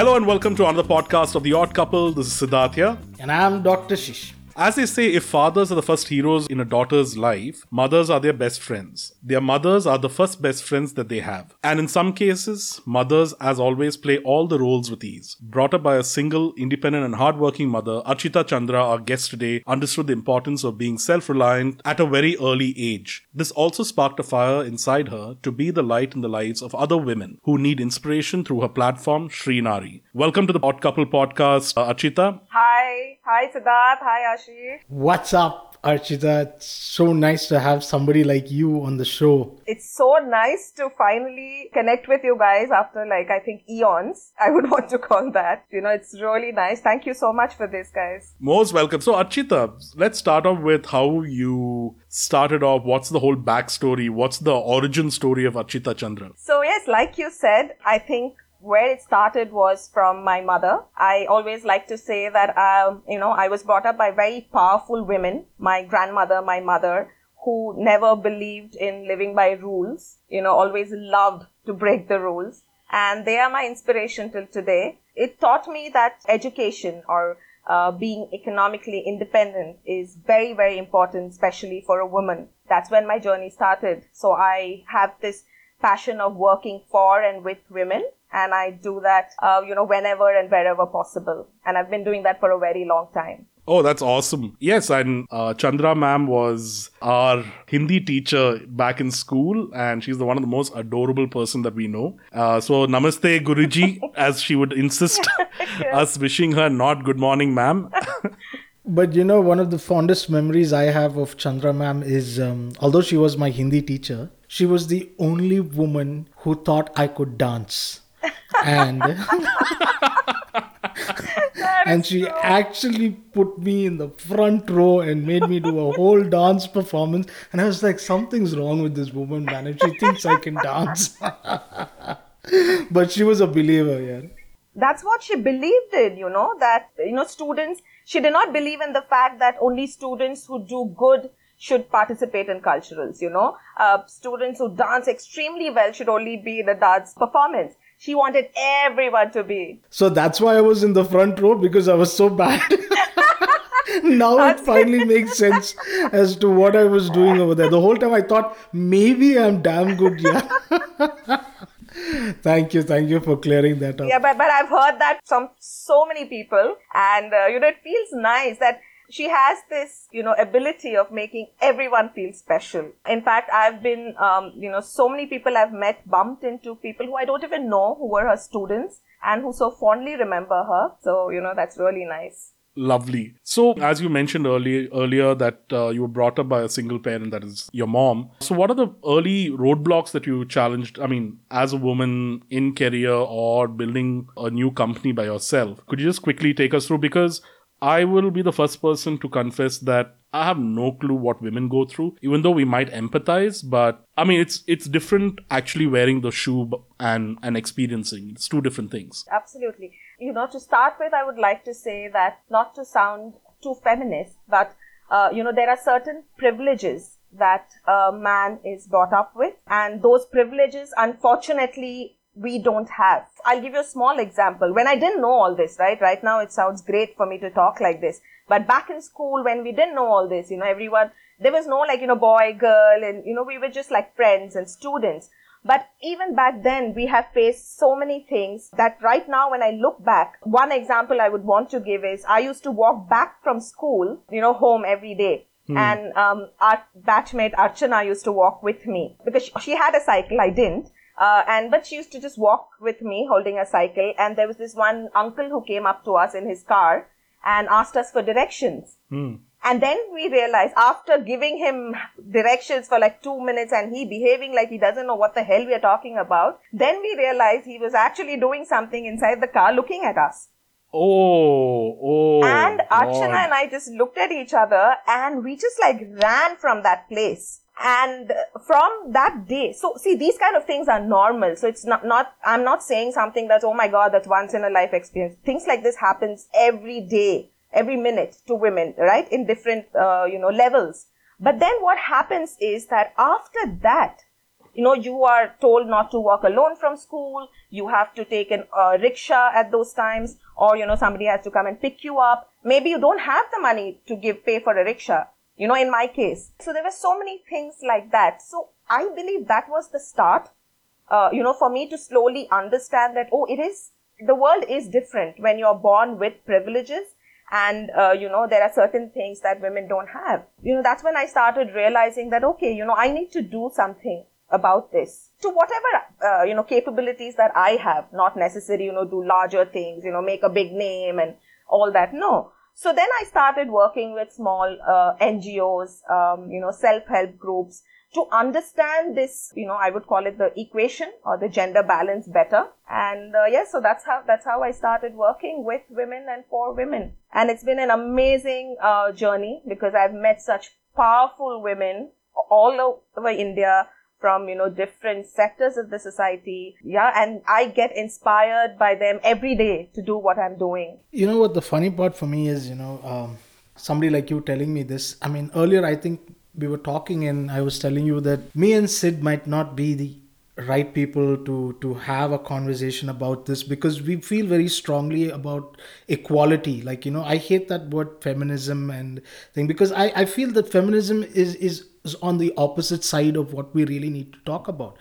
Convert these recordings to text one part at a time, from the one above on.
Hello and welcome to another podcast of The Odd Couple. This is Siddharth here. And I'm Dr. Shish. As they say, if fathers are the first heroes in a daughter's life, mothers are their best friends. Their mothers are the first best friends that they have. And in some cases, mothers, as always, play all the roles with ease. Brought up by a single, independent, and hardworking mother, Archita Chandra, our guest today, understood the importance of being self reliant at a very early age. This also sparked a fire inside her to be the light in the lives of other women who need inspiration through her platform, Shree Naari. Welcome to the Odd Couple podcast, uh, Archita. Hi. Hi, Siddharth. Hi, Ashish. What's up, Archita? It's so nice to have somebody like you on the show. It's so nice to finally connect with you guys after, like, I think eons. I would want to call that. You know, it's really nice. Thank you so much for this, guys. Most welcome. So, Archita, let's start off with how you started off. What's the whole backstory? What's the origin story of Archita Chandra? So, yes, like you said, I think where it started was from my mother. I always like to say that, um, you know, I was brought up by very powerful women. My grandmother, my mother, who never believed in living by rules, you know, always loved to break the rules. And they are my inspiration till today. It taught me that education or uh, being economically independent is very, very important, especially for a woman. That's when my journey started. So I have this passion of working for and with women and I do that, uh, you know, whenever and wherever possible. And I've been doing that for a very long time. Oh, that's awesome. Yes, and uh, Chandra ma'am was our Hindi teacher back in school, and she's the one of the most adorable person that we know. Uh, so, namaste, Guruji, as she would insist us wishing her not good morning, ma'am. But you know, one of the fondest memories I have of Chandra ma'am is um, although she was my Hindi teacher, she was the only woman who thought I could dance. And and she true. actually put me in the front row and made me do a whole dance performance. And i was like something's wrong with this woman man. If she thinks i can dance. But she was a believer yeah. That's what she believed in, you know, that, you know, students, she did not believe in the fact that only students who do good should participate in culturals, you know. Uh, students who dance extremely well should only be in a dance performance. She wanted everyone to be. so that's why i was in the front row because i was so bad now it finally makes sense as to what i was doing over there the whole time i thought maybe i'm damn good yeah thank you thank you for clearing that up Yeah, but, but I've heard that from so many people, and uh, you know, it feels nice that she has this, you know, ability of making everyone feel special. In fact, I've been, um, you know, so many people I've met bumped into people who I don't even know who were her students and who so fondly remember her. So, you know, that's really nice. Lovely. So, as you mentioned earlier, earlier that uh, you were brought up by a single parent, that is your mom. So, what are the early roadblocks that you challenged? I mean, as a woman in career or building a new company by yourself, could you just quickly take us through? Because I will be the first person to confess that I have no clue what women go through, even though we might empathize. But I mean, it's it's different actually wearing the shoe and and experiencing. It's two different things. Absolutely. You know, to start with, I would like to say that not to sound too feminist, but, uh, you know, there are certain privileges that a man is brought up with, and those privileges, unfortunately, we don't have. I'll give you a small example. When I didn't know all this, right? Right now it sounds great for me to talk like this. But back in school, when we didn't know all this, you know, everyone, there was no like, you know, boy, girl, and, you know, we were just like friends and students. But even back then, we have faced so many things that right now, when I look back, one example I would want to give is I used to walk back from school, you know, home every day. And um, our batchmate Archana used to walk with me because she- she had a cycle, I didn't. Uh, and but she used to just walk with me holding a cycle. And there was this one uncle who came up to us in his car and asked us for directions. And then we realized after giving him directions for like two minutes and he behaving like he doesn't know what the hell we are talking about, then we realized he was actually doing something inside the car looking at us. Oh, oh. and Archana God. and I just looked at each other and we just like ran from that place. And from that day, so see, these kind of things are normal. So it's not, not, I'm not saying something that's, oh my God, that's once in a life experience. Things like this happens every day, every minute to women, right? In different, uh, you know, levels. But then what happens is that after that, you know, you are told not to walk alone from school. You have to take a uh, rickshaw at those times, or you know, somebody has to come and pick you up. Maybe you don't have the money to give pay for a rickshaw. You know, in my case, so there were so many things like that. So I believe that was the start. Uh, you know, for me to slowly understand that oh, it is the world is different when you're born with privileges and uh, you know there are certain things that women don't have you know that's when i started realizing that okay you know i need to do something about this to whatever uh, you know capabilities that i have not necessary you know do larger things you know make a big name and all that no so then i started working with small uh, ngos um, you know self-help groups to understand this, you know, I would call it the equation or the gender balance better. And uh, yes, so that's how that's how I started working with women and for women. And it's been an amazing uh, journey because I've met such powerful women all over India from you know different sectors of the society. Yeah and i get inspired by them every day to do what i'm doing. You know what the funny part for me is you know um, somebody like you telling me this i mean earlier i think we were talking and I was telling you that me and Sid might not be the right people to to have a conversation about this because we feel very strongly about equality. Like you know i hate that word feminism and thing because i i feel that feminism is is, is on the opposite side of what we really need to talk about.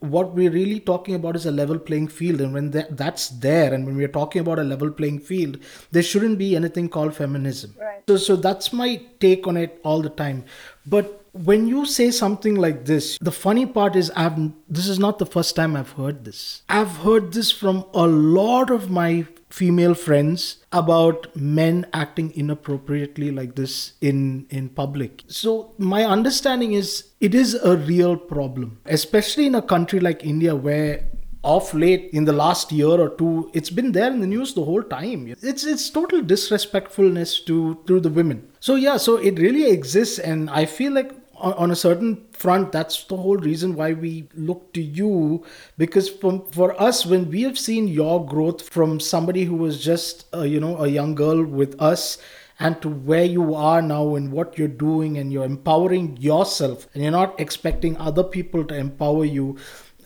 What we're really talking about is a level playing field and when that, that's there and when we're talking about a level playing field there shouldn't be anything called feminism. Right. so so that's my take on it all the time. But when you say something like this the funny part is i've this is not the first time i've heard this. I've heard this from a lot of my female friends about men acting inappropriately like this in in public. So my understanding is it is a real problem especially in a country like india where off late in the last year or two it's been there in the news the whole time. It's it's total disrespectfulness to to the women. So yeah so it really exists and i feel like on, a certain front that's the whole reason why we look to you. Because from, for us when we have seen your growth from somebody who was just uh, you know a young girl with us and to where you are now and what you're doing and you're empowering yourself and you're not expecting other people to empower you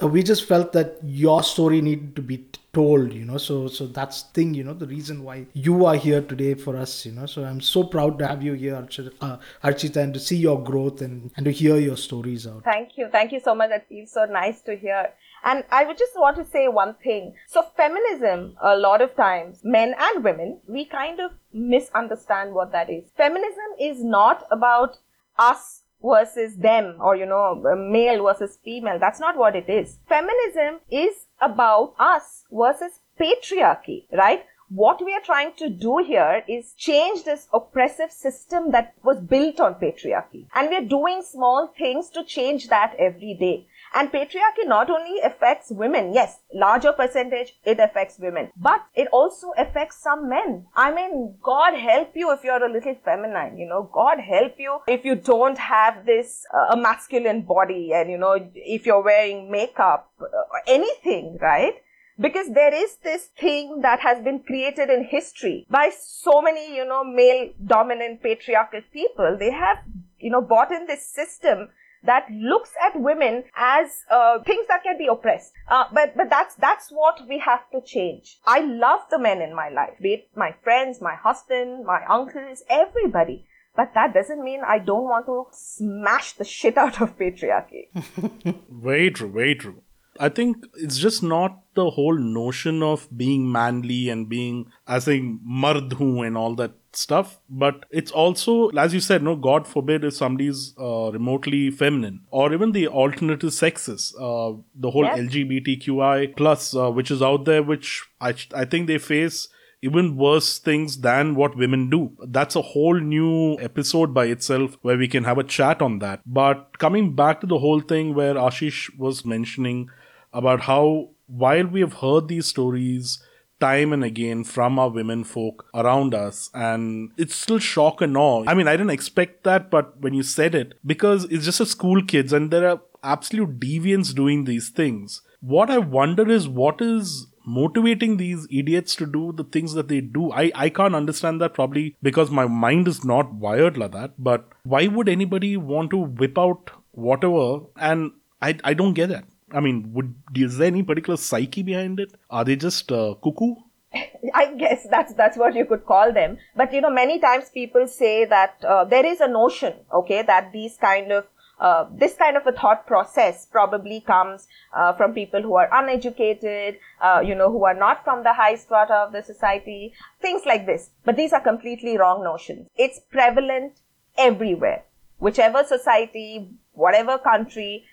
we just felt that your story needed to be told you know so so that's thing you know the reason why you are here today for us you know so i'm so proud to have you here archita, uh, archita and to see your growth and and to hear your stories out thank you thank you so much that feels so nice to hear and I would just want to say one thing. So feminism, a lot of times, men and women, we kind of misunderstand what that is. Feminism is not about us versus them or, you know, male versus female. That's not what it is. Feminism is about us versus patriarchy, right? What we are trying to do here is change this oppressive system that was built on patriarchy. And we are doing small things to change that every day. And patriarchy not only affects women, yes, larger percentage, it affects women, but it also affects some men. I mean, God help you if you're a little feminine, you know, God help you if you don't have this, uh, a masculine body and, you know, if you're wearing makeup, uh, anything, right? because there is this thing that has been created in history by so many you know male dominant patriarchal people they have you know bought in this system that looks at women as uh, things that can be oppressed. Uh, but but that's that's what we have to change. I love the men in my life, be it my friends, my husband, my uncles, everybody. But that doesn't mean I don't want to smash the shit out of patriarchy. very true, very true. I think it's just not the whole notion of being manly and being as a mardhu and all that stuff but it's also as you said no god forbid if somebody's uh, remotely feminine or even the alternative sexes uh, the whole yeah. lgbtqi plus uh, which is out there which I, I think they face even worse things than what women do. That's a whole new episode by itself where we can have a chat on that. But coming back to the whole thing where Ashish was mentioning about how while we have heard these stories time and again from our women folk around us and it's still shock and awe i mean i didn't expect that but when you said it because it's just a school kids and there are absolute deviants doing these things what i wonder is what is motivating these idiots to do the things that they do. I, I can't understand that probably because my mind is not wired like that. But why would anybody want to whip out whatever? And I, I don't get that. I mean, would is there any particular psyche behind it? Are they just uh, cuckoo? I guess that's that's what you could call them. But you know, many times people say that uh, there is a notion, okay, that these kind of uh, this kind of a thought process probably comes uh, from people who are uneducated, uh, you know, who are not from the high strata of the society, things like this. But these are completely wrong notions. It's prevalent everywhere, whichever society, whatever country,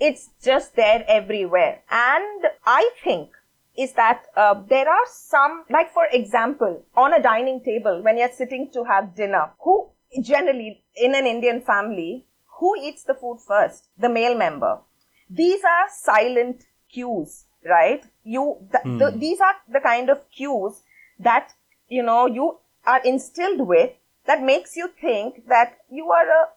it's just there everywhere. And I think is that uh, there are some, like for example, on a dining table when you're sitting to have dinner, who generally in an Indian family, who eats the food first? The male member. These are silent cues, right? You, Hmm. the, these are the kind of cues that, you know, you are instilled with that makes you think that you are a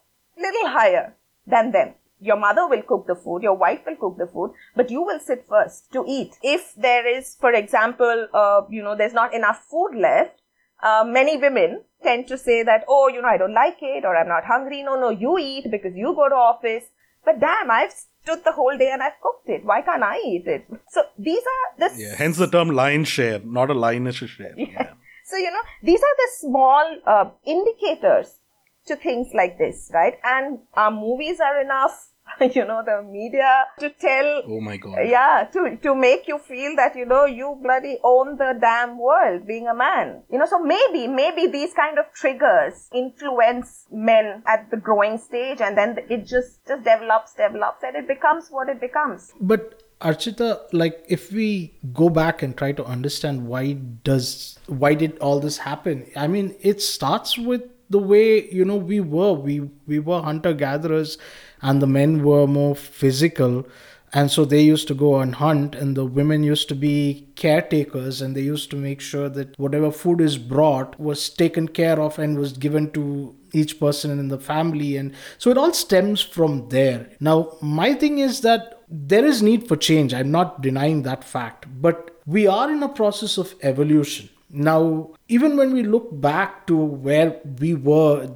little higher than them. Your mother will cook the food, your wife will cook the food, but you will sit first to eat. If there is, for example, uh, you know, there's not enough food left, uh, many women tend to say that, oh, you know, I don't like it or I'm not hungry. No, no, you eat because you go to office. But damn, I've stood the whole day and I've cooked it. Why can't I eat it? So these are the Yeah, hence the term lion share, not a lioness share. Yeah. so, you know, these are the small uh, indicators to things like this, right? And our movies are enough, you know, the media to tell, Oh my god. yeah, to, to make you feel that, you know, you bloody own the damn world being a man. You know, so maybe, maybe these kind of triggers influence men at the growing stage and then it just, just develops, develops and it becomes what it becomes. But Archita, like if we go back and try to understand why does why did all this happen? I mean, it starts with the way you know we were. We we were hunter gatherers, and the men were more physical, and so they used to go and hunt, and the women used to be caretakers, and they used to make sure that whatever food is brought was taken care of and was given to each person in the family. And so it all stems from there. Now my thing is that there is need for change. I'm not denying that fact. But we are in a process of evolution. Now even when we look back to where we were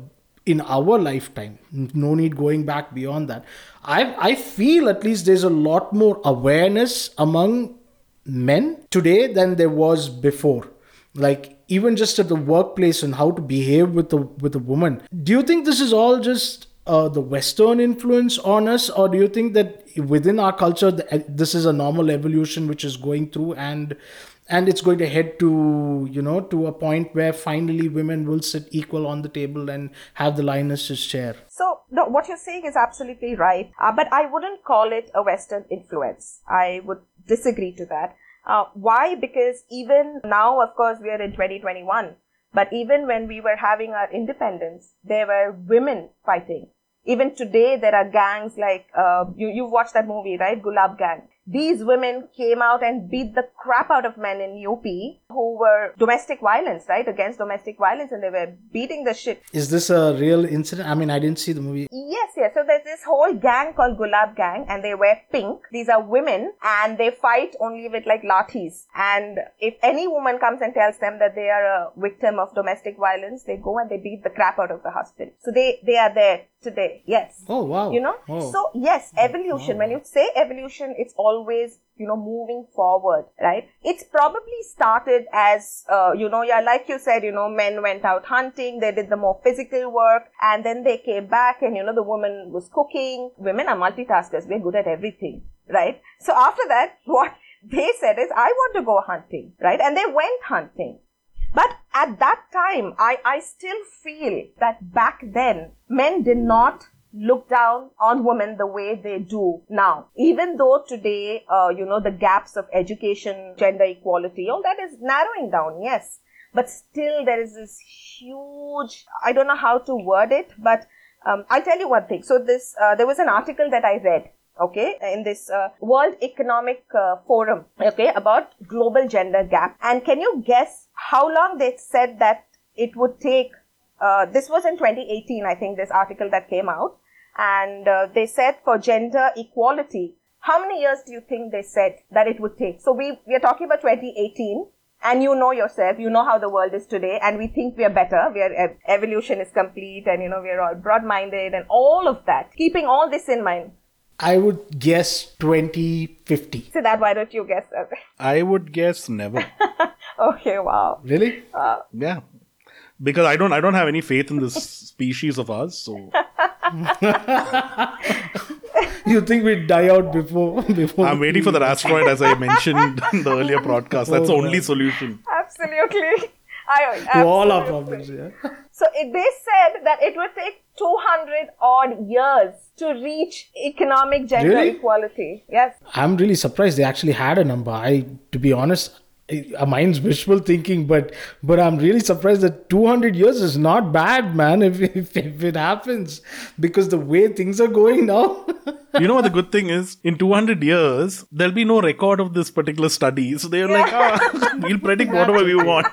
in our lifetime. No need going back beyond that. I i feel at least there's a lot more awareness among men today than there was before. Like even just at the workplace and how to behave with the with a woman. Do you think this is all just uh, the western influence on us? Or do you think that within our culture th- this is a normal evolution which is going through and and it's going to head to you know to a point where finally women will sit equal on the table and have the lionesses share So, no, what you're saying is absolutely right, uh, but I wouldn't call it a Western influence. I would disagree to that. Uh, why? Because even now, of course, we are in 2021, but even when we were having our independence, there were women fighting. Even today, there are gangs like, uh, you, you've watched that movie, right? Gulab Gang. These women came out and beat the crap out of men in UP who were domestic violence, right? Against domestic violence and they were beating the shit is this a real incident i mean i didn't see the movie Yes, yes. So there's this whole gang called Gulab Gang and they wear pink. These are women and they fight only with like lathis. And if any woman comes and tells them that they are a victim of domestic violence, they go and they beat the crap out of the husband. So they, they are there today. Yes. oh wow You know? oh. So yes, evolution. When you say evolution, it's always, you know, moving forward, right? It's probably started as, uh, you know, yeah, like you said, you know, men went out hunting, they did the more physical work, and then they came back and, you know, the woman was cooking. Women are multitaskers. We're good at everything, right? So after that, what they said is, I want to go hunting, right? And they went hunting. But at that time, I, I still feel that back then, men did not look down on women the way they do now. Even though today, uh, you know, the gaps of education, gender equality, all that is narrowing down, yes. But still, there is this huge, I don't know how to word it, but um, I'll tell you one thing. So this, uh, there was an article that I read okay in this uh, world economic uh, forum okay about global gender gap. And can you guess how long they said that it would take uh, this was in 2018 i think this article that came out. And uh, they said for gender equality how many years do you think they said that it would take? So we we are talking about 2018 and you know yourself you know how the world is today and we think we are better we are evolution is complete and you know we are all broad minded and all of that. Keeping all this in mind I would guess 2050. So that why don't you guess that? I would guess never. okay, wow. Really? Uh, yeah. Because I don't I don't have any faith in this species of ours, so You think we'd die out before? before I'm waiting for that asteroid as I mentioned in the earlier broadcast. That's the Oh, only man. solution. Absolutely. I, to all our problems. Yeah. So it, they said that it would take 200 odd years to reach economic gender Really? equality. Yes. I'm really surprised they actually had a number. I, to be honest, I- mine's wishful thinking, but but I'm really surprised that 200 years is not bad, man. If if, if it happens, because the way things are going now. You know what the good thing is? In 200 years, there'll be no record of this particular study. So they're like, ah, we'll predict whatever we want.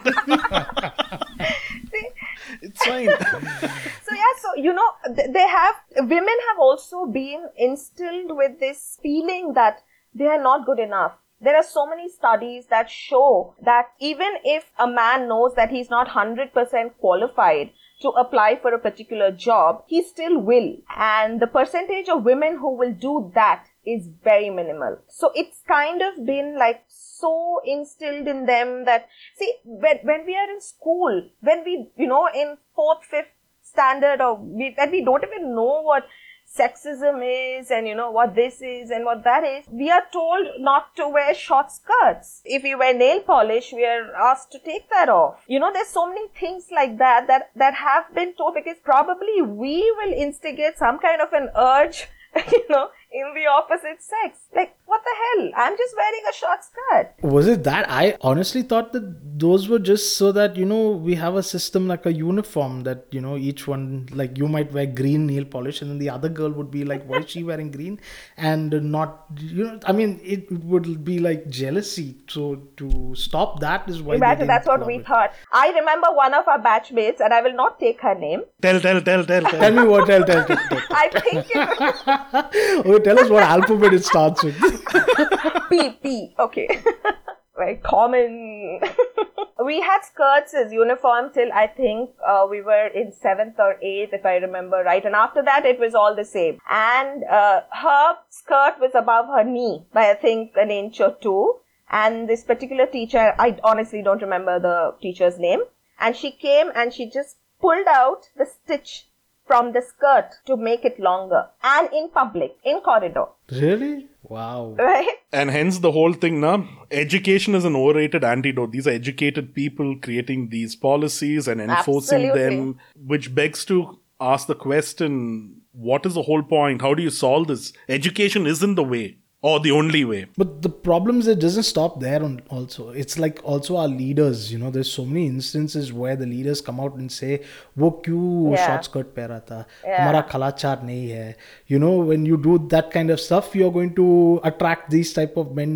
It's fine. So yeah, so you know, they have women have also been instilled with this feeling that they are not good enough. There are so many studies that show that even if a man knows that he's not 100% qualified to apply for a particular job, he still will. And the percentage of women who will do that is very minimal. So it's kind of been like so instilled in them that see when, when we are in school, when we you know in fourth, fifth standard or we, when we don't even know what sexism is and you know what this is and what that is we are told not to wear short skirts if we wear nail polish we are asked to take that off you know there's so many things like that that that have been told because probably we will instigate some kind of an urge you know in the opposite sex. Like what the hell i'm just wearing a short skirt Was it that? I honestly thought that those were just so that, you know, we have a system like a uniform that, you know, each one, like you might wear green nail polish and then the other girl would be like, why is she wearing green? And not, you know, I mean, it would be like jealousy. So to stop that is why. they Imagine that's what we it. thought. I remember one of our batchmates, and I will not take her name. Tell, tell, tell, tell, Tell tell. me what, tell, tell, tell. tell. I think it Oh, tell us what alphabet it starts with. P P. Okay. Very common. we had skirts as uniform till I think uh, we were in seventh or eighth, if I remember right. And after that, it was all the same. And uh, her skirt was above her knee by I think an inch or two. And this particular teacher, I honestly don't remember the teacher's name. And she came and she just pulled out the stitch from the skirt to make it longer and in public, in corridor, really? Wow. right? And hence the whole thing now. Education is an overrated antidote. These are educated people creating these policies and enforcing Absolutely. them, which begs to ask the question what is the whole point? How do you solve this? Education isn't the way or the only way but the problem is it doesn't stop there on also it's like also our leaders you know there's so many instances where the leaders come out and say wo kyu yeah. short skirt pehra tha yeah. hamara nahi hai you know when you do that kind of stuff you're going to attract these type of men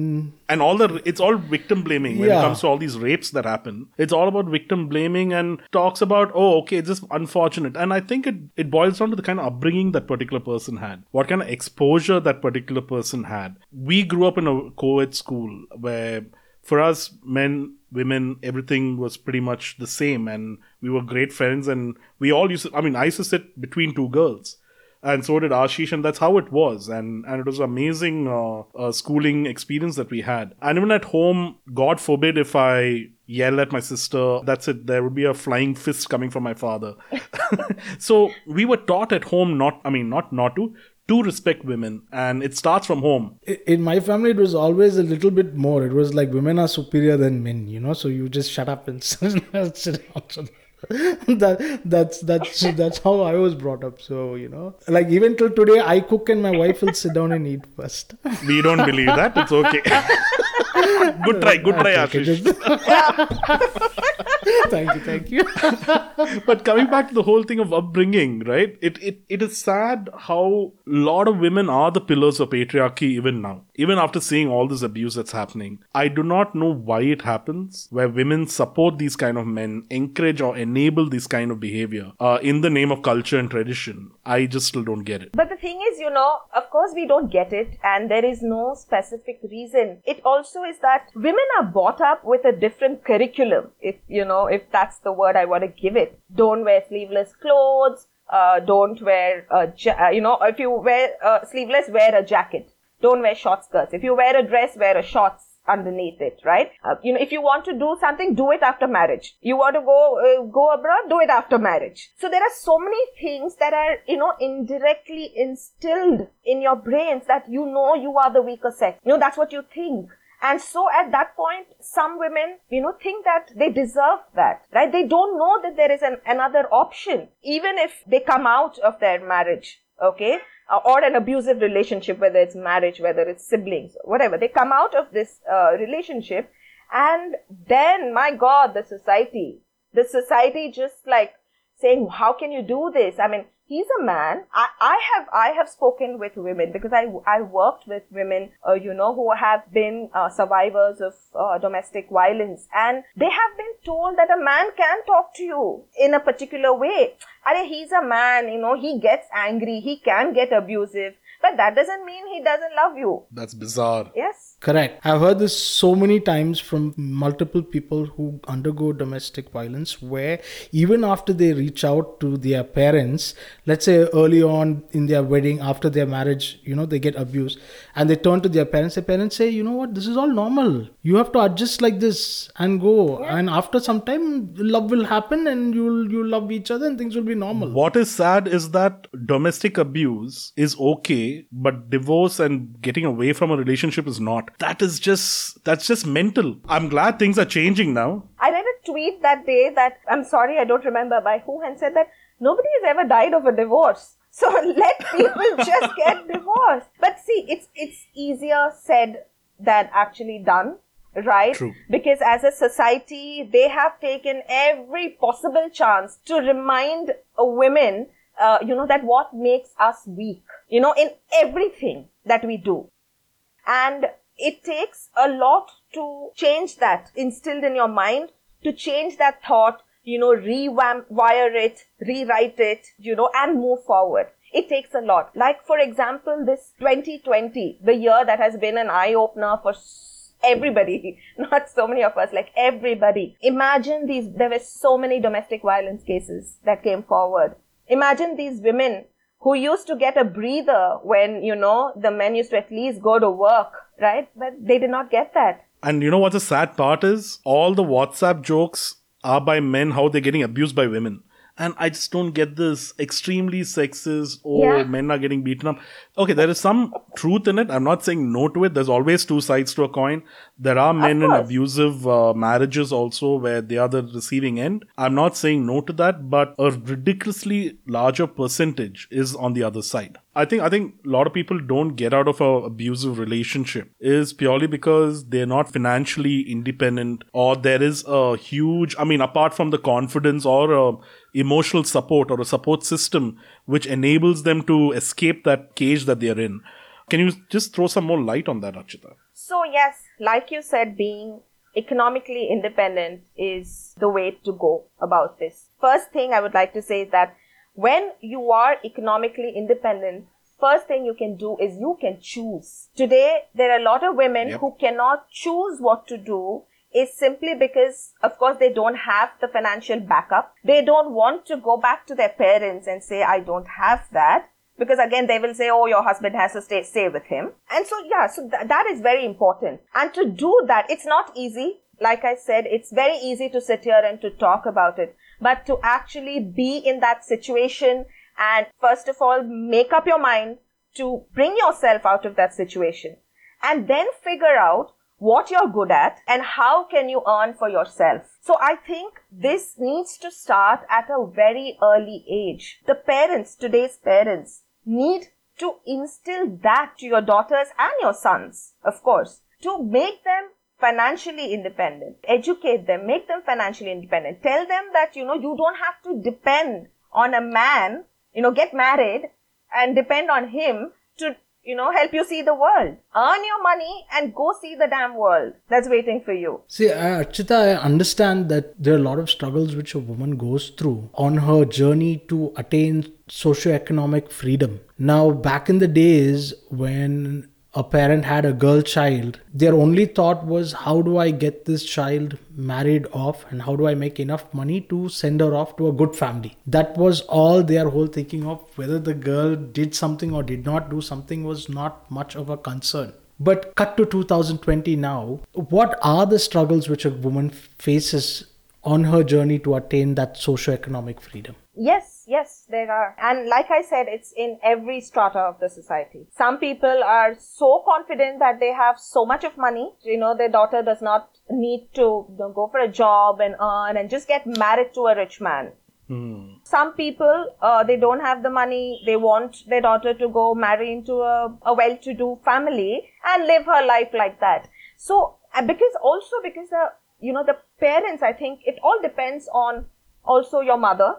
and all the it's all victim blaming when it comes to all these rapes that happen. It's all about victim blaming and talks about oh okay it's just unfortunate. And i think it it boils down to the kind of upbringing that particular person had. What kind of exposure that particular person had. We grew up in a co-ed school where for us men women everything was pretty much the same. And we were great friends and we all used to i mean i used to sit between two girls and so did Ashish, and that's how it was. And and it was amazing uh, uh, schooling experience that we had. And even at home, God forbid if I yell at my sister, that's it. There would be a flying fist coming from my father. so we were taught at home not, I mean, not not to to respect women, and it starts from home. In my family it was always a little bit more it was like women are superior than men you know so you just shut up and sit down that that's that's that's how i was brought up so you know like even till today i cook and my wife will sit down and eat first We don't believe that. It's okay. good try, good try, Okay, Ashish. thank you thank you but coming back to the whole thing of upbringing, right? It it it is sad how a lot of women are the pillars of patriarchy even now. Even after seeing all this abuse that's happening. I do not know why it happens where women support these kind of men, encourage or enable this kind of behavior uh, in the name of culture and tradition. I just still don't get it. But the thing is, you know, of course we don't get it and there is no specific reason. It also is that women are brought up with a different curriculum, if, you know, if that's the word I want to give it. Don't wear sleeveless clothes. uh, don't wear a ja- uh, you know if you wear uh, sleeveless wear a jacket. Don't wear short skirts. If you wear a dress wear a shorts underneath it right? Uh, you know if you want to do something do it after marriage. You want to go uh, go abroad do it after marriage. So there are so many things that are you know indirectly instilled in your brains that you know you are the weaker sex. You know that's what you think and so at that point, some women, you know, think that they deserve that, right? They don't know that there is an, another option, even if they come out of their marriage, okay? Uh, or an abusive relationship, whether it's marriage, whether it's siblings, whatever. They come out of this uh, relationship and then, my God, the society, the society just like saying, how can you do this? I mean, he's a man. I, I have I have spoken with women because I I worked with women, uh, you know, who have been uh, survivors of uh, domestic violence, and they have been told that a man can talk to you in a particular way. Are he's a man, you know, he gets angry, he can get abusive, but that doesn't mean he doesn't love you. That's bizarre. Yes. Correct. I've heard this so many times from multiple people who undergo domestic violence where even after they reach out to their parents, let's say early on in their wedding, after their marriage, you know, they get abused and they turn to their parents, their parents say, you know what, this is all normal. You have to adjust like this and go. Yeah. And after some time, love will happen and you'll you'll love each other and things will be normal. What is sad is that domestic abuse is okay, but divorce and getting away from a relationship is not. That is just that's just mental. I'm glad things are changing now. I read a tweet that day that i'm sorry i don't remember by who and said that nobody has ever died of a divorce. So let people just get divorced. But see it's it's easier said than actually done right? True. Because as a society, they have taken every possible chance to remind women, uh, you know, that what makes us weak, you know, in everything that we do. And it takes a lot to change that instilled in your mind, to change that thought, you know, rewire it, rewrite it, you know, and move forward. It takes a lot. Like, for example, this 2020, the year that has been an eye opener for everybody, not so many of us, like everybody. Imagine these, there were so many domestic violence cases that came forward. Imagine these women who used to get a breather when, you know, the men used to at least go to work, right? But they did not get that. And you know what the sad part is? All the WhatsApp jokes are by men how they're getting abused by women and I just don't get this extremely sexist. Oh, yeah. men are getting beaten up. Okay, there is some truth in it. I'm not saying no to it. There's always two sides to a coin. There are men in abusive uh, marriages also where they are the receiving end. I'm not saying no to that, but a ridiculously larger percentage is on the other side. I think I think a lot of people don't get out of a abusive relationship is purely because they're not financially independent or there is a huge I mean apart from the confidence or a emotional support or a support system which enables them to escape that cage that they're in. Can you just throw some more light on that, Archita? So yes, like you said, being economically independent is the way to go about this. First thing I would like to say is that when you are economically independent, first thing you can do is you can choose. Today, there are a lot of women yep. who cannot choose what to do is simply because, of course, they don't have the financial backup. They don't want to go back to their parents and say, I don't have that. Because again, they will say, oh, your husband has to stay, stay with him. And so, yeah, so th- that is very important. And to do that, it's not easy. Like I said, it's very easy to sit here and to talk about it but to actually be in that situation and first of all, make up your mind to bring yourself out of that situation and then figure out what you're good at and how can you earn for yourself. So I think this needs to start at a very early age. The parents, today's parents, need to instill that to your daughters and your sons, of course, to make them financially independent. Educate them, make them financially independent. Tell them that, you know, you don't have to depend on a man, you know, get married and depend on him to, you know, help you see the world. Earn your money and go see the damn world that's waiting for you. See, uh, I understand that there are a lot of struggles which a woman goes through on her journey to attain socioeconomic freedom. Now, back in the days when a parent had a girl child, their only thought was, how do I get this child married off and how do I make enough money to send her off to a good family? That was all their whole thinking of whether the girl did something or did not do something was not much of a concern. But cut to 2020 now, what are the struggles which a woman faces on her journey to attain that socio-economic freedom? Yes, yes, there are. And like I said, it's in every strata of the society. Some people are so confident that they have so much of money. You know, their daughter does not need to you know, go for a job and earn and just get married to a rich man. Hmm. Some people, uh, they don't have the money. They want their daughter to go marry into a, a well-to-do family and live her life like that. So, uh, because also because the, you know, the parents, I think it all depends on also your mother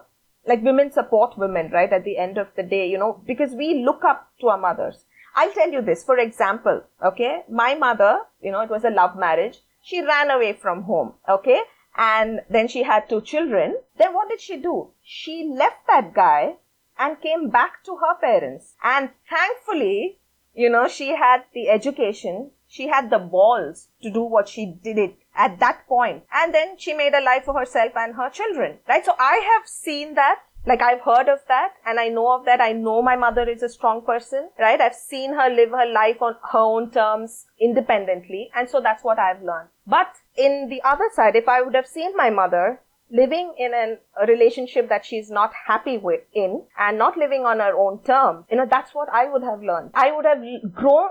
like women support women, right? At the end of the day, you know, because we look up to our mothers. I'll tell you this, for example, okay? My mother, you know, it was a love marriage. She ran away from home, okay? And then she had two children. Then what did she do? She left that guy and came back to her parents. And thankfully, you know, she had the education, she had the balls to do what she did it at that point. And then she made a life for herself and her children, right? So I have seen that. Like I've heard of that and I know of that. I know my mother is a strong person, right? I've seen her live her life on her own terms independently. And so that's what I've learned. But in the other side, if I would have seen my mother living in an, a relationship that she's not happy with in and not living on her own terms, you know, that's what I would have learned. I would have grown,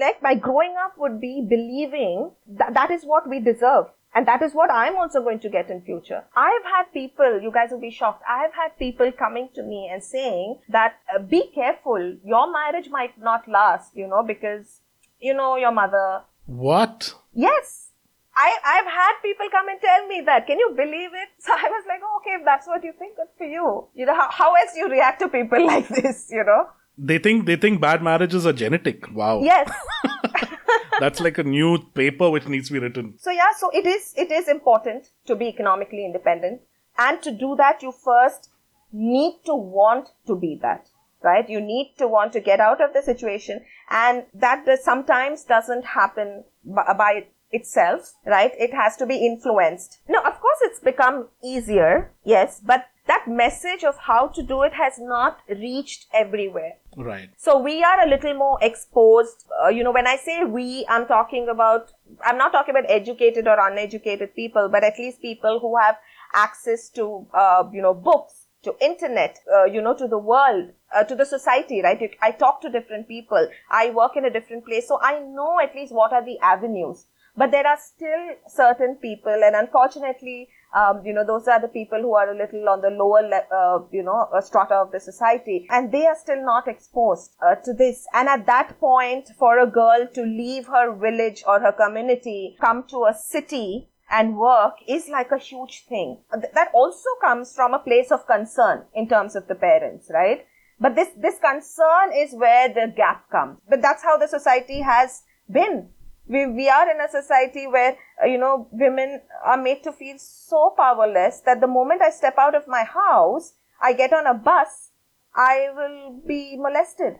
like my growing up would be believing that that is what we deserve. And that is what I'm also going to get in future. I've had people, you guys will be shocked. I've had people coming to me and saying that uh, be careful. Your marriage might not last, you know, because, you know, your mother. What? Yes I, I've had people come and tell me that. Can you believe it? So I was like, oh, okay, if that's what you think, good for you. You know, how, how else you react to people like this, you know? They think they think bad marriages are genetic. Wow. Yes. That's like a new paper which needs to be written. So yeah, so it is it is important to be economically independent. And to do that, you first need to want to be that. Right? You need to want to get out of the situation. And that sometimes doesn't happen by, by itself, right? It has to be influenced. Now, of course, it's become easier, yes, but that message of how to do it has not reached everywhere. Right. So we are a little more exposed. Uh, you know, when I say we, I'm talking about, I'm not talking about educated or uneducated people, but at least people who have access to, uh, you know, books, to internet, uh, you know, to the world, uh, to the society, right? I talk to different people. I work in a different place. So I know at least what are the avenues. But there are still certain people, and unfortunately, um, you know, those are the people who are a little on the lower, uh, you know, strata of the society, and they are still not exposed uh, to this. And at that point, for a girl to leave her village or her community, come to a city and work is like a huge thing. That also comes from a place of concern in terms of the parents, right? But this, this concern is where the gap comes. But that's how the society has been we, we are in a society where, uh, you know, women are made to feel so powerless that the moment I step out of my house, I get on a bus, I will be molested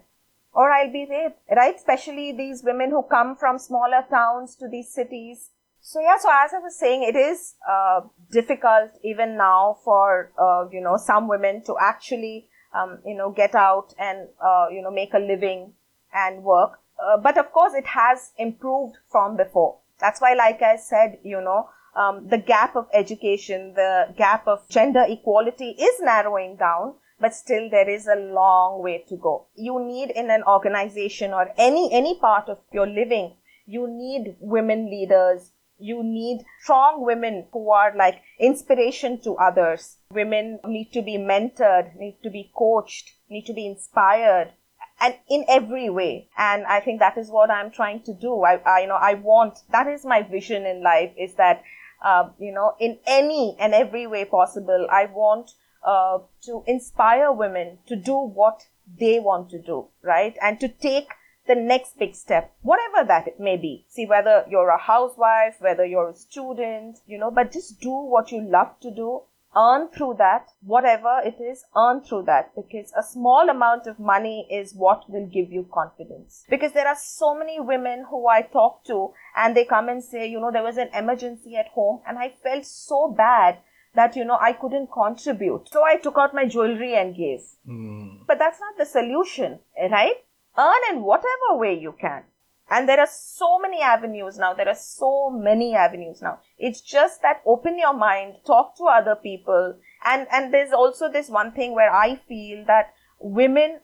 or I'll be raped, right? Especially these women who come from smaller towns to these cities. So yeah, so as I was saying, it is uh, difficult even now for uh, you know some women to actually um, you know get out and uh, you know make a living and work. Uh, but of course, it has improved from before. That's why, like I said, you know, um, the gap of education, the gap of gender equality is narrowing down, but still there is a long way to go. You need in an organization or any, any part of your living, you need women leaders. You need strong women who are like inspiration to others. Women need to be mentored, need to be coached, need to be inspired and in every way. And I think that is what I'm trying to do. I, I you know, I want, that is my vision in life is that, uh, you know, in any and every way possible, I want, uh, to inspire women to do what they want to do, right? And to take the next big step, whatever that it may be. See, whether you're a housewife, whether you're a student, you know, but just do what you love to do earn through that. Whatever it is, earn through that because a small amount of money is what will give you confidence. Because there are so many women who I talk to and they come and say, you know, there was an emergency at home and I felt so bad that you know I couldn't contribute. So I took out my jewelry and gave. Mm. But that's not the solution, right? Earn in whatever way you can. And there are so many avenues now. There are so many avenues now. It's just that open your mind, talk to other people. And, and there's also this one thing where I feel that women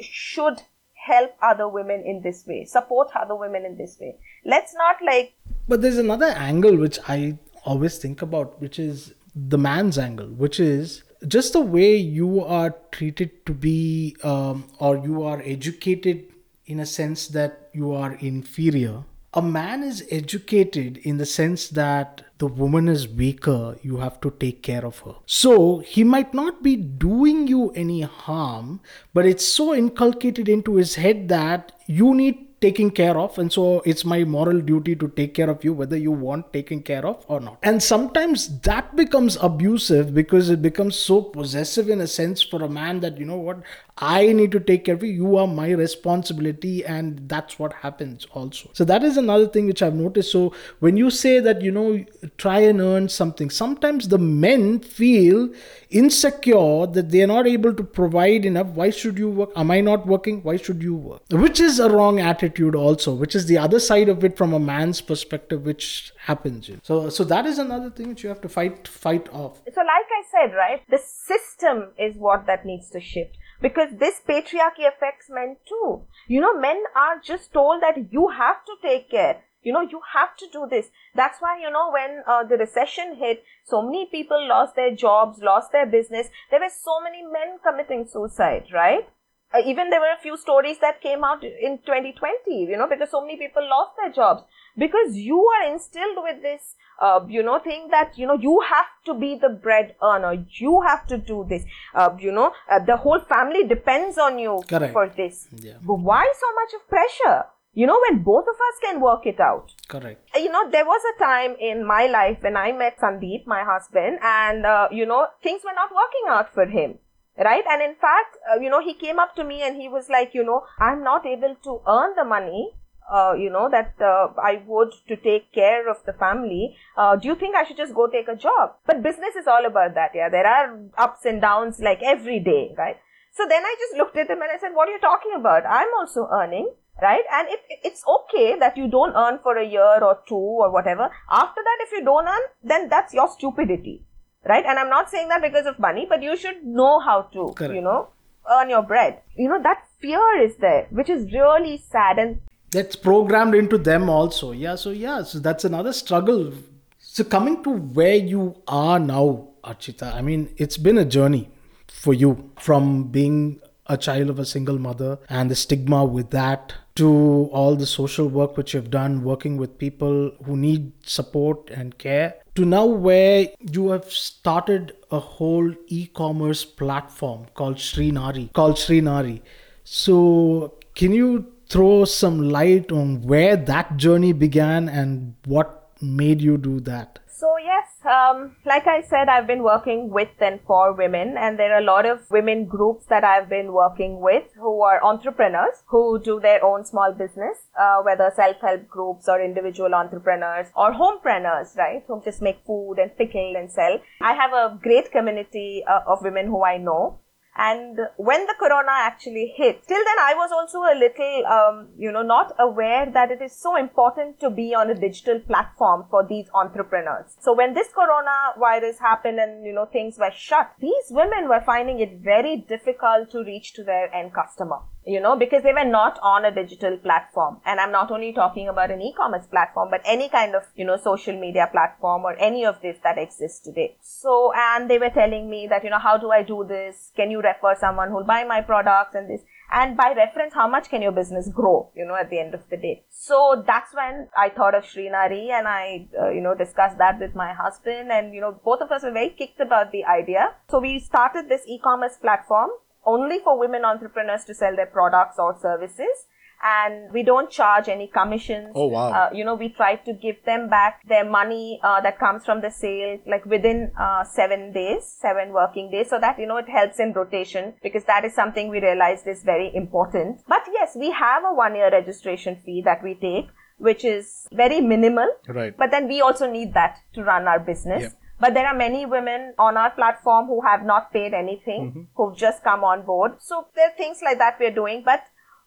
should help other women in this way, support other women in this way. Let's not like. But there's another angle which I always think about, which is the man's angle, which is just the way you are treated to be um, or you are educated in a sense that you are inferior. A man is educated in the sense that the woman is weaker, you have to take care of her. So he might not be doing you any harm, but it's so inculcated into his head that you need taking care of and so it's my moral duty to take care of you whether you want taken care of or not and sometimes that becomes abusive because it becomes so possessive in a sense for a man that you know what I need to take care of you. You are my responsibility, and that's what happens also. So that is another thing which I've noticed. So when you say that you know try and earn something, sometimes the men feel insecure that they are not able to provide enough. Why should you work? Am I not working? Why should you work? Which is a wrong attitude also, which is the other side of it from a man's perspective, which happens. So so that is another thing which you have to fight fight off. So like I said, right, the system is what that needs to shift because this patriarchy affects men too. You know, men are just told that you have to take care. You know, you have to do this. That's why, you know, when uh, the recession hit, so many people lost their jobs, lost their business. There were so many men committing suicide, right? Uh, even there were a few stories that came out in 2020, you know, because so many people lost their jobs. Because you are instilled with this uh, you know thing that you know you have to be the bread earner. You have to do this. Uh, you know uh, the whole family depends on you Correct. for this. Yeah. but why so much of pressure? You know when both of us can work it out. Correct. Uh, you know there was a time in my life when i met sandeep my husband and uh, you know things were not working out for him right and in fact uh, you know he came up to me and he was like you know i'm not able to earn the money uh, you know that uh, I would to take care of the family. Uh, do you think I should just go take a job? But business is all about that. Yeah, there are ups and downs like every day, right? So then I just looked at him and I said, "What are you talking about? I'm also earning." Right, and it, it's okay that you don't earn for a year or two or whatever. After that, if you don't earn, then that's your stupidity, right? And I'm not saying that because of money, but you should know how to, Correct. you know, earn your bread. You know, that fear is there, which is really sad. And that's programmed into them also yeah so yeah so that's another struggle so coming to where you are now archita i mean it's been a journey for you from being a child of a single mother and the stigma with that to all the social work which you've done working with people who need support and care to now where you have started a whole e-commerce platform called Shree Naari called Shree Naari so can you throw some light on where that journey began and what made you do that? So yes, um, like I said, I've been working with and for women, and there are a lot of women groups that I've been working with who are entrepreneurs who do their own small business, uh, whether self-help groups or individual entrepreneurs or homepreneurs, right, who just make food and pickle and sell. I have a great community uh, of women who I know. And when the corona actually hit, till then I was also a little, um, you know, not aware that it is so important to be on a digital platform for these entrepreneurs. So when this corona virus happened and, you know, things were shut, these women were finding it very difficult to reach to their end customer you know, because they were not on a digital platform. And I'm not only talking about an e-commerce platform, but any kind of, you know, social media platform or any of this that exists today. So, and they were telling me that, you know, how do I do this? Can you refer someone who'll buy my products and this? And by reference, how much can your business grow, you know, at the end of the day? So that's when I thought of Shree Naari and I, uh, you know, discussed that with my husband and, you know, both of us were very kicked about the idea. So we started this e-commerce platform only for women entrepreneurs to sell their products or services. and we don't charge any commissions. Oh, wow. Uh, you know, we try to give them back their money uh, that comes from the sale like within uh, seven days, seven working days, so that you know it helps in rotation because that is something we realized is very important. But yes, we have a one year registration fee that we take, which is very minimal. Right. But then we also need that to run our business. Yeah. But there are many women on our platform who have not paid anything, mm-hmm. who've just come on board. So there are things like that we're doing. But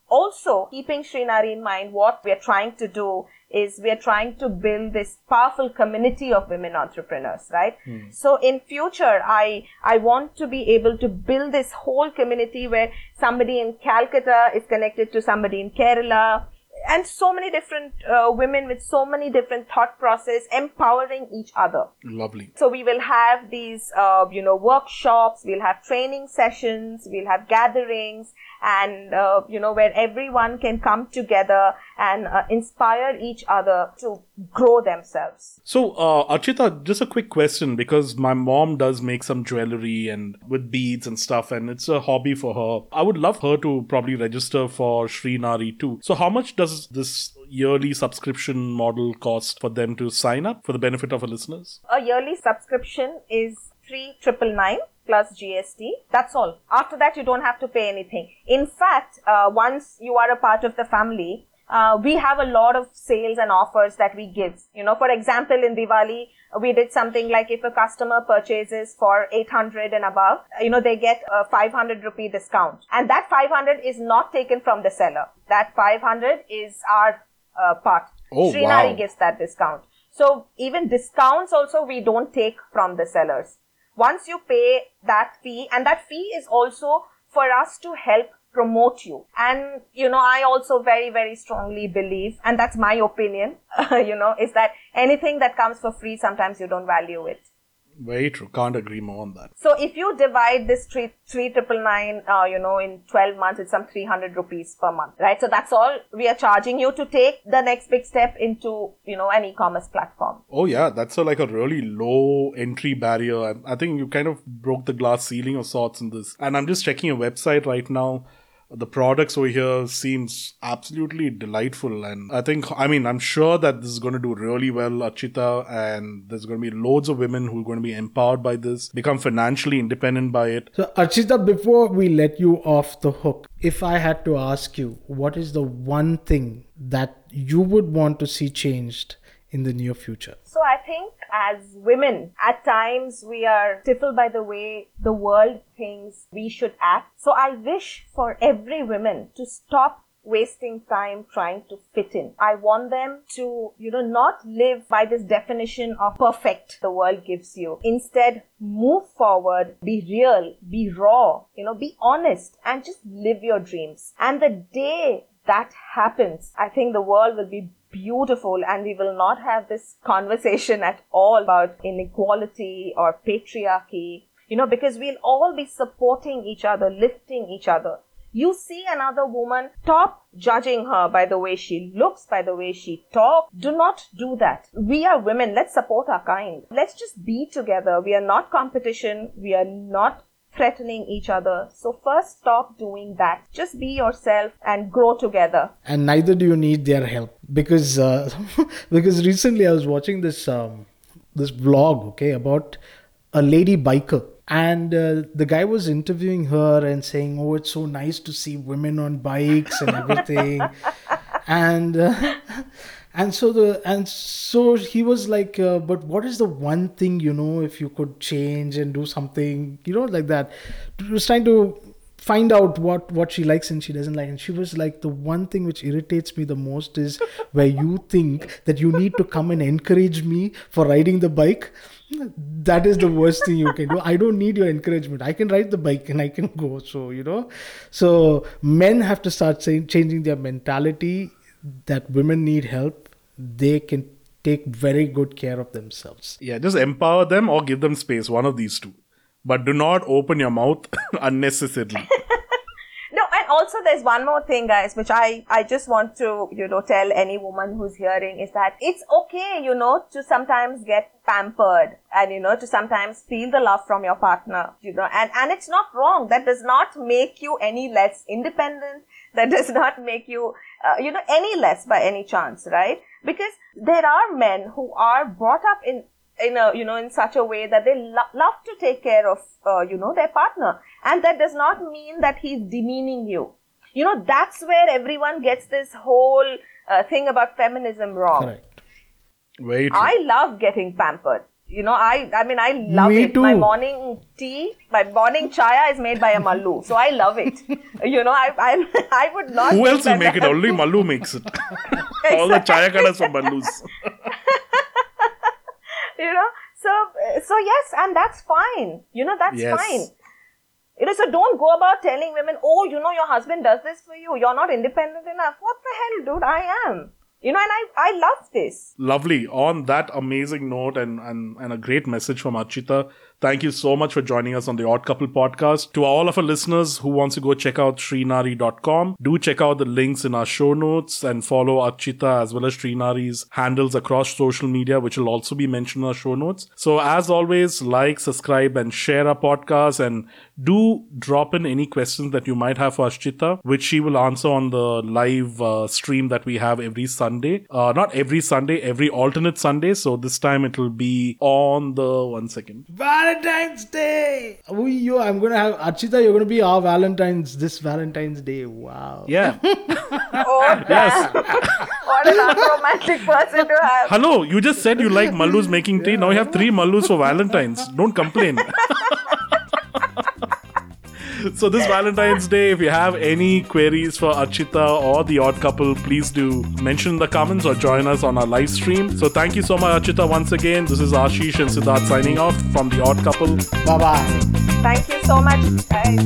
also keeping Shree Naari in mind, what we're trying to do is we're trying to build this powerful community of women entrepreneurs, right? Hmm. So in future, I, I want to be able to build this whole community where somebody in Calcutta is connected to somebody in Kerala, and so many different uh, women with so many different thought process empowering each other Lovely. so we will have these uh, you know workshops we'll have training sessions we'll have gatherings and uh, you know where everyone can come together and uh, inspire each other to grow themselves So, uh, Archita, just a quick question because my mom does make some jewelry and with beads and stuff, and it's a hobby for her. I would love her to probably register for Shree Naari too. So, how much does this yearly subscription model cost for them to sign up for the benefit of our listeners? a yearly subscription is three triple nine plus GST. That's all. After that, you don't have to pay anything. In fact, uh, once you are a part of the family, uh, we have a lot of sales and offers that we give. You know, for example, in Diwali, we did something like if a customer purchases for 800 and above, you know, they get a 500 rupee discount. And that 500 is not taken from the seller. That 500 is our uh, part. Oh, Shree Naari wow. gives that discount. So even discounts also we don't take from the sellers. Once you pay that fee, and that fee is also for us to help promote you. And, you know, I also very, very strongly believe, and that's my opinion, you know, is that anything that comes for free, sometimes you don't value it. Very true. Can't agree more on that. So if you divide this three three triple nine, uh, you know, in twelve months, it's some three hundred rupees per month, right? So that's all we are charging you to take the next big step into, you know, an e-commerce platform. Oh yeah, that's a, like a really low entry barrier. I, I think you kind of broke the glass ceiling of sorts in this. And I'm just checking your website right now. The products over here seems absolutely delightful, and I think I mean I'm sure that this is going to do really well, Archita, and there's going to be loads of women who are going to be empowered by this, become financially independent by it. So, Archita, before we let you off the hook, if I had to ask you, what is the one thing that you would want to see changed in the near future? So I think as women, at times we are stifled by the way the world thinks we should act. So I wish for every woman to stop wasting time trying to fit in. I want them to, you know, not live by this definition of perfect the world gives you. Instead, move forward, be real, be raw, you know, be honest and just live your dreams. And the day that happens, I think the world will be beautiful and we will not have this conversation at all about inequality or patriarchy, you know, because we'll all be supporting each other, lifting each other. You see another woman, stop judging her by the way she looks, by the way she talks. Do not do that. We are women. Let's support our kind. Let's just be together. We are not competition. We are not threatening each other. So first stop doing that. Just be yourself and grow together. and neither do you need their help because uh, because recently I was watching this um, this vlog okay about a lady biker and uh, the guy was interviewing her and saying oh it's so nice to see women on bikes and everything and uh, and so the and so he was like uh, but what is the one thing you know if you could change and do something you know like that. He was trying to find out what what she likes and she doesn't like. And she was like the one thing which irritates me the most is where you think that you need to come and encourage me for riding the bike. That is the worst thing you can do. I don't need your encouragement. I can ride the bike and i can go. So you know so men have to start saying changing their mentality that women need help they can take very good care of themselves Yeah, just empower them or give them space, one of these two. But do not open your mouth unnecessarily. No, and also there's one more thing, guys, which I, I just want to, you know, tell any woman who's hearing is that it's okay, you know, to sometimes get pampered and, you know, to sometimes feel the love from your partner, you know, and, and it's not wrong. That does not make you any less independent. That does not make you uh, you know, any less by any chance, right? Because there are men who are brought up in in a you know in such a way that they lo- love to take care of uh, you know their partner and that does not mean that he's demeaning you you know that's where everyone gets this whole uh, thing about feminism wrong Correct. Very true. i love getting pampered you know i i mean i love Me it. My morning tea my morning chaya is made by a mallu so i love it. You know i i, I would not Who else will make it? Only Mallu makes it. All the chaya kadas from Mallus. you know so so yes and that's fine. You know that's Yes. fine. You know so don't go about telling women oh you know your husband does this for you. You're not independent enough. What the hell dude? I am you know and i i love this Lovely. On that amazing note and, and, and a great message from Archita, thank you so much for joining us on the Odd Couple podcast. To all of our listeners who wants to go check out shreenaari.com, do check out the links in our show notes and follow Archita as well as Shree Naari's handles across social media, which will also be mentioned in our show notes. So as always, like, subscribe and share our podcast and do drop in any questions that you might have for Archita, which she will answer on the live uh, stream that we have every Sunday. Uh, not every Sunday, every alternate Sunday. So this time it will be on the one second. Valentine's Day. Oh, yo, I'm gonna have Archita. You're gonna be our Valentine's this Valentine's Day. Wow. Yeah. oh yes. what an unromantic person to have Hello. You just said you like Mallus making tea. Now you have three Mallus for Valentine's. Don't complain. so this Valentine's Day, if you have any queries for Archita or the Odd Couple, please do mention in the comments or join us on our live stream. So thank you so much, Archita, once again. This is Ashish and Siddharth signing off from the Odd Couple. Bye bye. Thank you so much, guys.